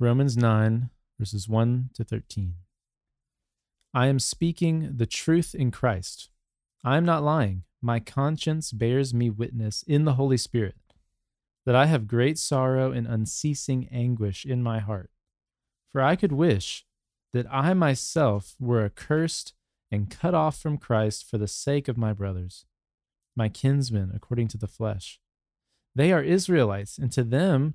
Romans 9, verses 1 to 13. I am speaking the truth in Christ. I am not lying. My conscience bears me witness in the Holy Spirit that I have great sorrow and unceasing anguish in my heart. For I could wish that I myself were accursed and cut off from Christ for the sake of my brothers, my kinsmen according to the flesh. They are Israelites, and to them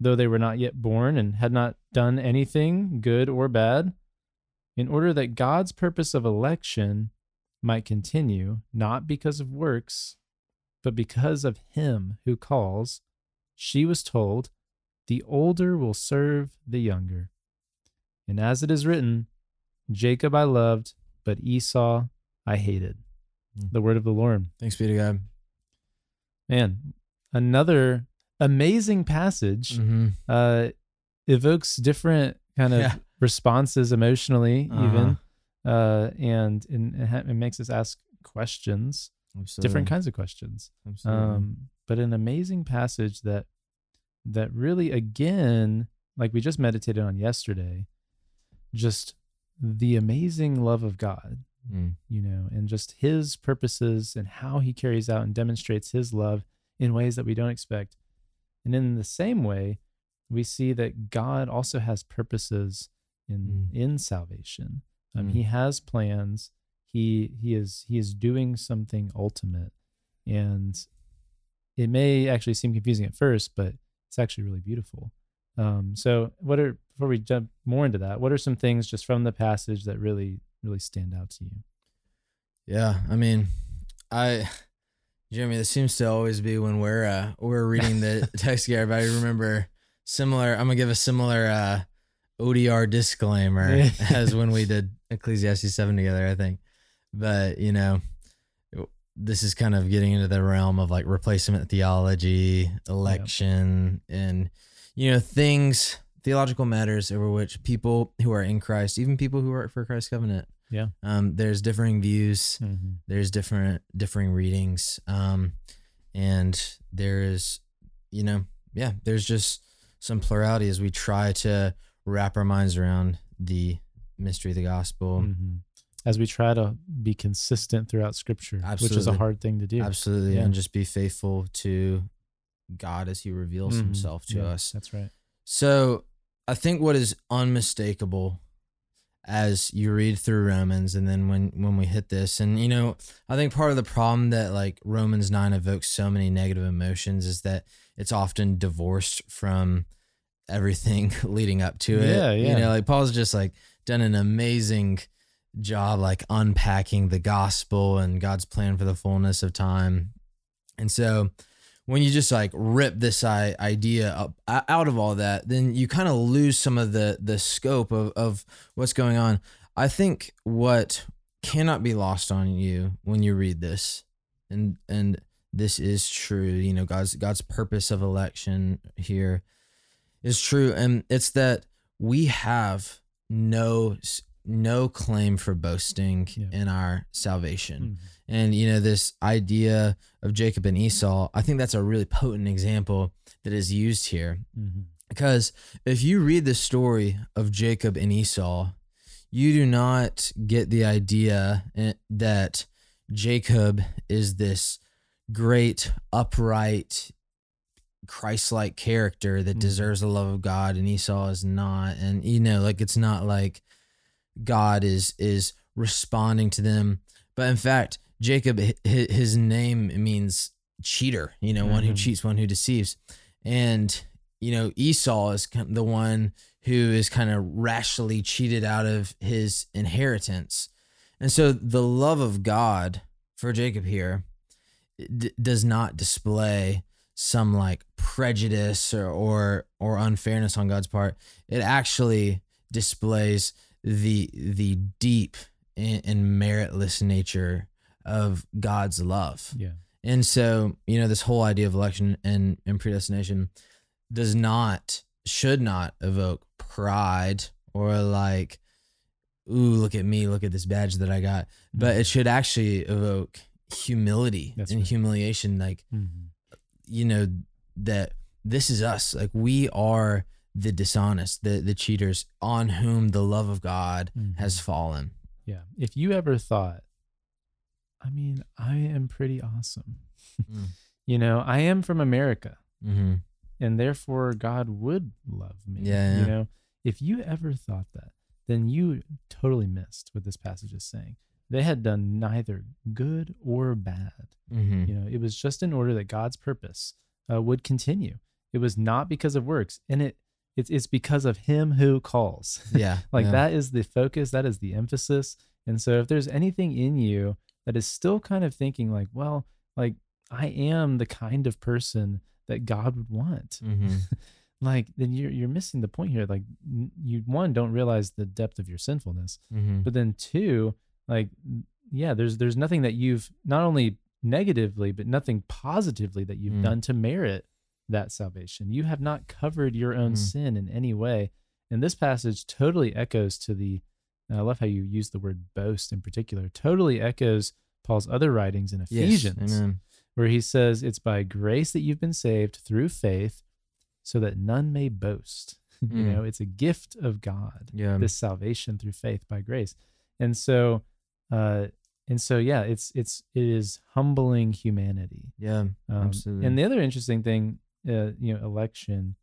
though they were not yet born and had not done anything, good or bad, in order that God's purpose of election might continue, not because of works, but because of him who calls, she was told, The older will serve the younger. And as it is written, Jacob I loved, but Esau I hated. Mm. The word of the Lord. Thanks be to God. Man, another amazing passage mm-hmm. uh, evokes different kind of yeah. responses emotionally, uh-huh. even, uh, and, and it makes us ask questions, Absolutely. different kinds of questions. Um, but an amazing passage that that really, again, like we just meditated on yesterday, just the amazing love of God, mm. you know, and just His purposes and how He carries out and demonstrates His love in ways that we don't expect and in the same way, we see that God also has purposes in mm. in salvation. Um, mm. He has plans. He he is he is doing something ultimate, and it may actually seem confusing at first, but it's actually really beautiful. Um, so, what are before we jump more into that? What are some things just from the passage that really really stand out to you? Yeah, I mean, I Jeremy, this seems to always be when we're uh, we're reading the text together. But I remember similar. I'm gonna give a similar uh, ODR disclaimer as when we did Ecclesiastes seven together. I think, but you know, this is kind of getting into the realm of like replacement theology, election, and you know things, theological matters over which people who are in Christ, even people who work for Christ's covenant, yeah. Um, there's differing views. Mm-hmm. There's different differing readings. Um, and there is, you know, yeah, there's just some plurality as we try to wrap our minds around the mystery of the gospel. Mm-hmm. As we try to be consistent throughout Scripture, Absolutely. which is a hard thing to do. Absolutely, yeah. and just be faithful to God as He reveals mm-hmm. Himself to yeah, us. That's right. So I think what is unmistakable as you read through Romans and then when when we hit this and you know I think part of the problem that like Romans 9 evokes so many negative emotions is that it's often divorced from everything leading up to it. Yeah, yeah. You know, like Paul's just like done an amazing job like unpacking the gospel and God's plan for the fullness of time. And so when you just like rip this idea up out of all that, then you kind of lose some of the the scope of of what's going on. I think what cannot be lost on you when you read this, and and this is true. You know, God's God's purpose of election here is true, and it's that we have no no claim for boasting yeah. in our salvation. Mm-hmm. And, you know, this idea of Jacob and Esau, I think that's a really potent example that is used here. Mm-hmm. Because if you read the story of Jacob and Esau, you do not get the idea eh, that Jacob is this great, upright, Christ like character that mm-hmm. deserves the love of God, and Esau is not. And, you know, like it's not like God is is responding to them. But in fact, Jacob, hi- hi- his name means cheater, you know, one who Mhm. cheats, one who deceives. And, you know, Esau is the one who is kind of rashly cheated out of his inheritance. And so the love of God for Jacob here d- does not display some like prejudice or, or or unfairness on God's part. It actually displays the the deep and, and meritless nature of God's love. Yeah. And so, you know, this whole idea of election and, and predestination does not, should not evoke pride or like, ooh, look at me, look at this badge that I got. But it should actually evoke humility That's and right. humiliation. Like, Mhm. you know, that this is us. Like, we are the dishonest, the, the cheaters on whom the love of God Mhm. has fallen. Yeah. If you ever thought, I mean, I am pretty awesome. Mm. you know, I am from America Mm-hmm. and therefore God would love me. Yeah, yeah. You know, if you ever thought that, then you totally missed what this passage is saying. They had done neither good or bad. Mm-hmm. You know, it was just in order that God's purpose uh, would continue. It was not because of works, and it it's it's because of Him who calls. Yeah. like yeah. that is the focus, that is the emphasis. And so, if there's anything in you that is still kind of thinking like, well, like I am the kind of person that God would want, Mm-hmm. like then you're you're missing the point here. Like you one don't realize the depth of your sinfulness, Mm-hmm. but then two like yeah there's there's nothing that you've not only negatively but nothing positively that you've Mm. done to merit that salvation you have not covered your own Mm. sin in any way and this passage totally echoes to the i love how you use the word boast in particular totally echoes paul's other writings in ephesians Yes. Where he says it's by grace that you've been saved through faith so that none may boast you Mm. know it's a gift of god Yeah. this salvation through faith by grace and so uh and so yeah it's it's it is humbling humanity yeah. um, Absolutely. and the other interesting thing uh you know election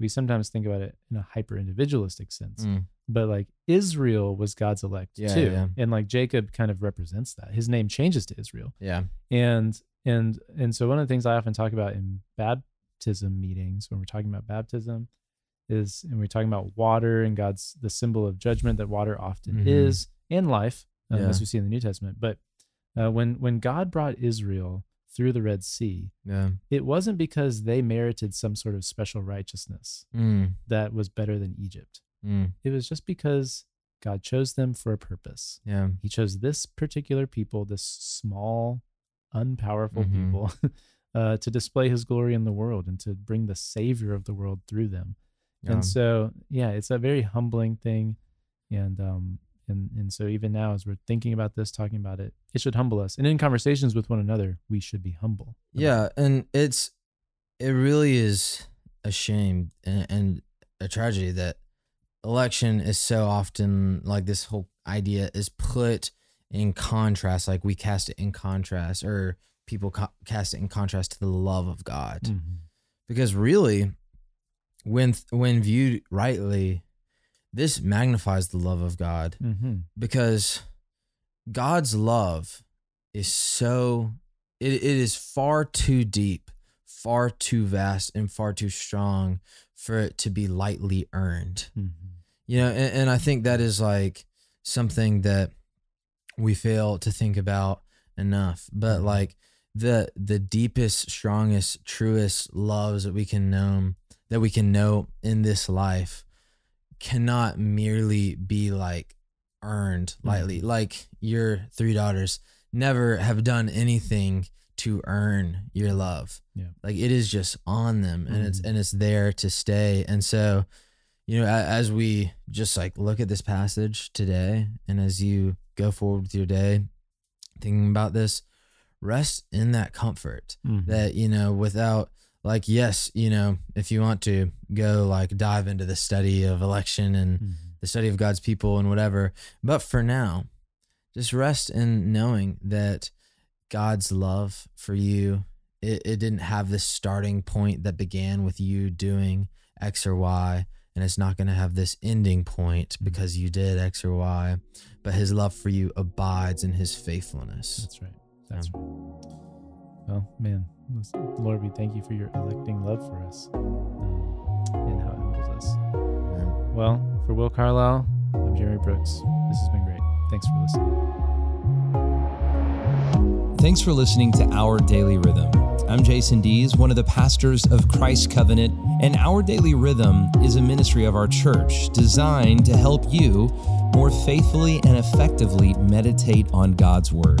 we sometimes think about it in a hyper individualistic sense Mm. but like israel was god's elect Yeah, too yeah. and like jacob kind of represents that his name changes to israel Yeah. and and and so one of the things i often talk about in baptism meetings when we're talking about baptism is and we're talking about water and god's the symbol of judgment that water often Mhm. is and life um, Yeah. as we see in the new testament but uh, when when god brought israel through the red sea Yeah. it wasn't because they merited some sort of special righteousness Mm. that was better than egypt Mm. it was just because god chose them for a purpose Yeah. he chose this particular people, this small, unpowerful Mhm. people, uh, to display his glory in the world and to bring the savior of the world through them. Yeah. And so, yeah, it's a very humbling thing. And, um, and, and so even now, as we're thinking about this, talking about it, it should humble us. And in conversations with one another, we should be humble. Yeah, and it's it really is a shame and, and a tragedy that election is so often like this whole idea is put in contrast, like we cast it in contrast, or people co- cast it in contrast to the love of God. Mhm. because really, when when viewed rightly, this magnifies the love of God Mhm. because God's love is so it, it is far too deep, far too vast, and far too strong for it to be lightly earned. Mhm. You know, and, and I think that is like something that we fail to think about enough. But Mhm. like the the deepest, strongest, truest loves that we can know that we can know in this life cannot merely be like earned lightly. Mhm. Like your three daughters never have done anything to earn your love. Yeah. Like it is just on them and it's Mhm. and it's there to stay. And so, you know, as we just like look at this passage today and as you go forward with your day thinking about this, rest in that comfort Mhm. that you know without like yes you know if you want to go like dive into the study of election and Mhm. the study of god's people and whatever but for now just rest in knowing that god's love for you it, it didn't have this starting point that began with you doing x or y and it's not going to have this ending point Mm-hmm. because you did X or Y, but his love for you abides in his faithfulness. That's right. That's right. Well, man, Lord, we thank you for your electing love for us um, and how it humbles us. Amen. Well, for Will Carlisle, I'm Jeremy Brooks. This has been great. Thanks for listening. Thanks for listening to Our Daily Rhythm. I'm Jason Dees, one of the pastors of Christ Covenant, and Our Daily Rhythm is a ministry of our church designed to help you more faithfully and effectively meditate on God's Word.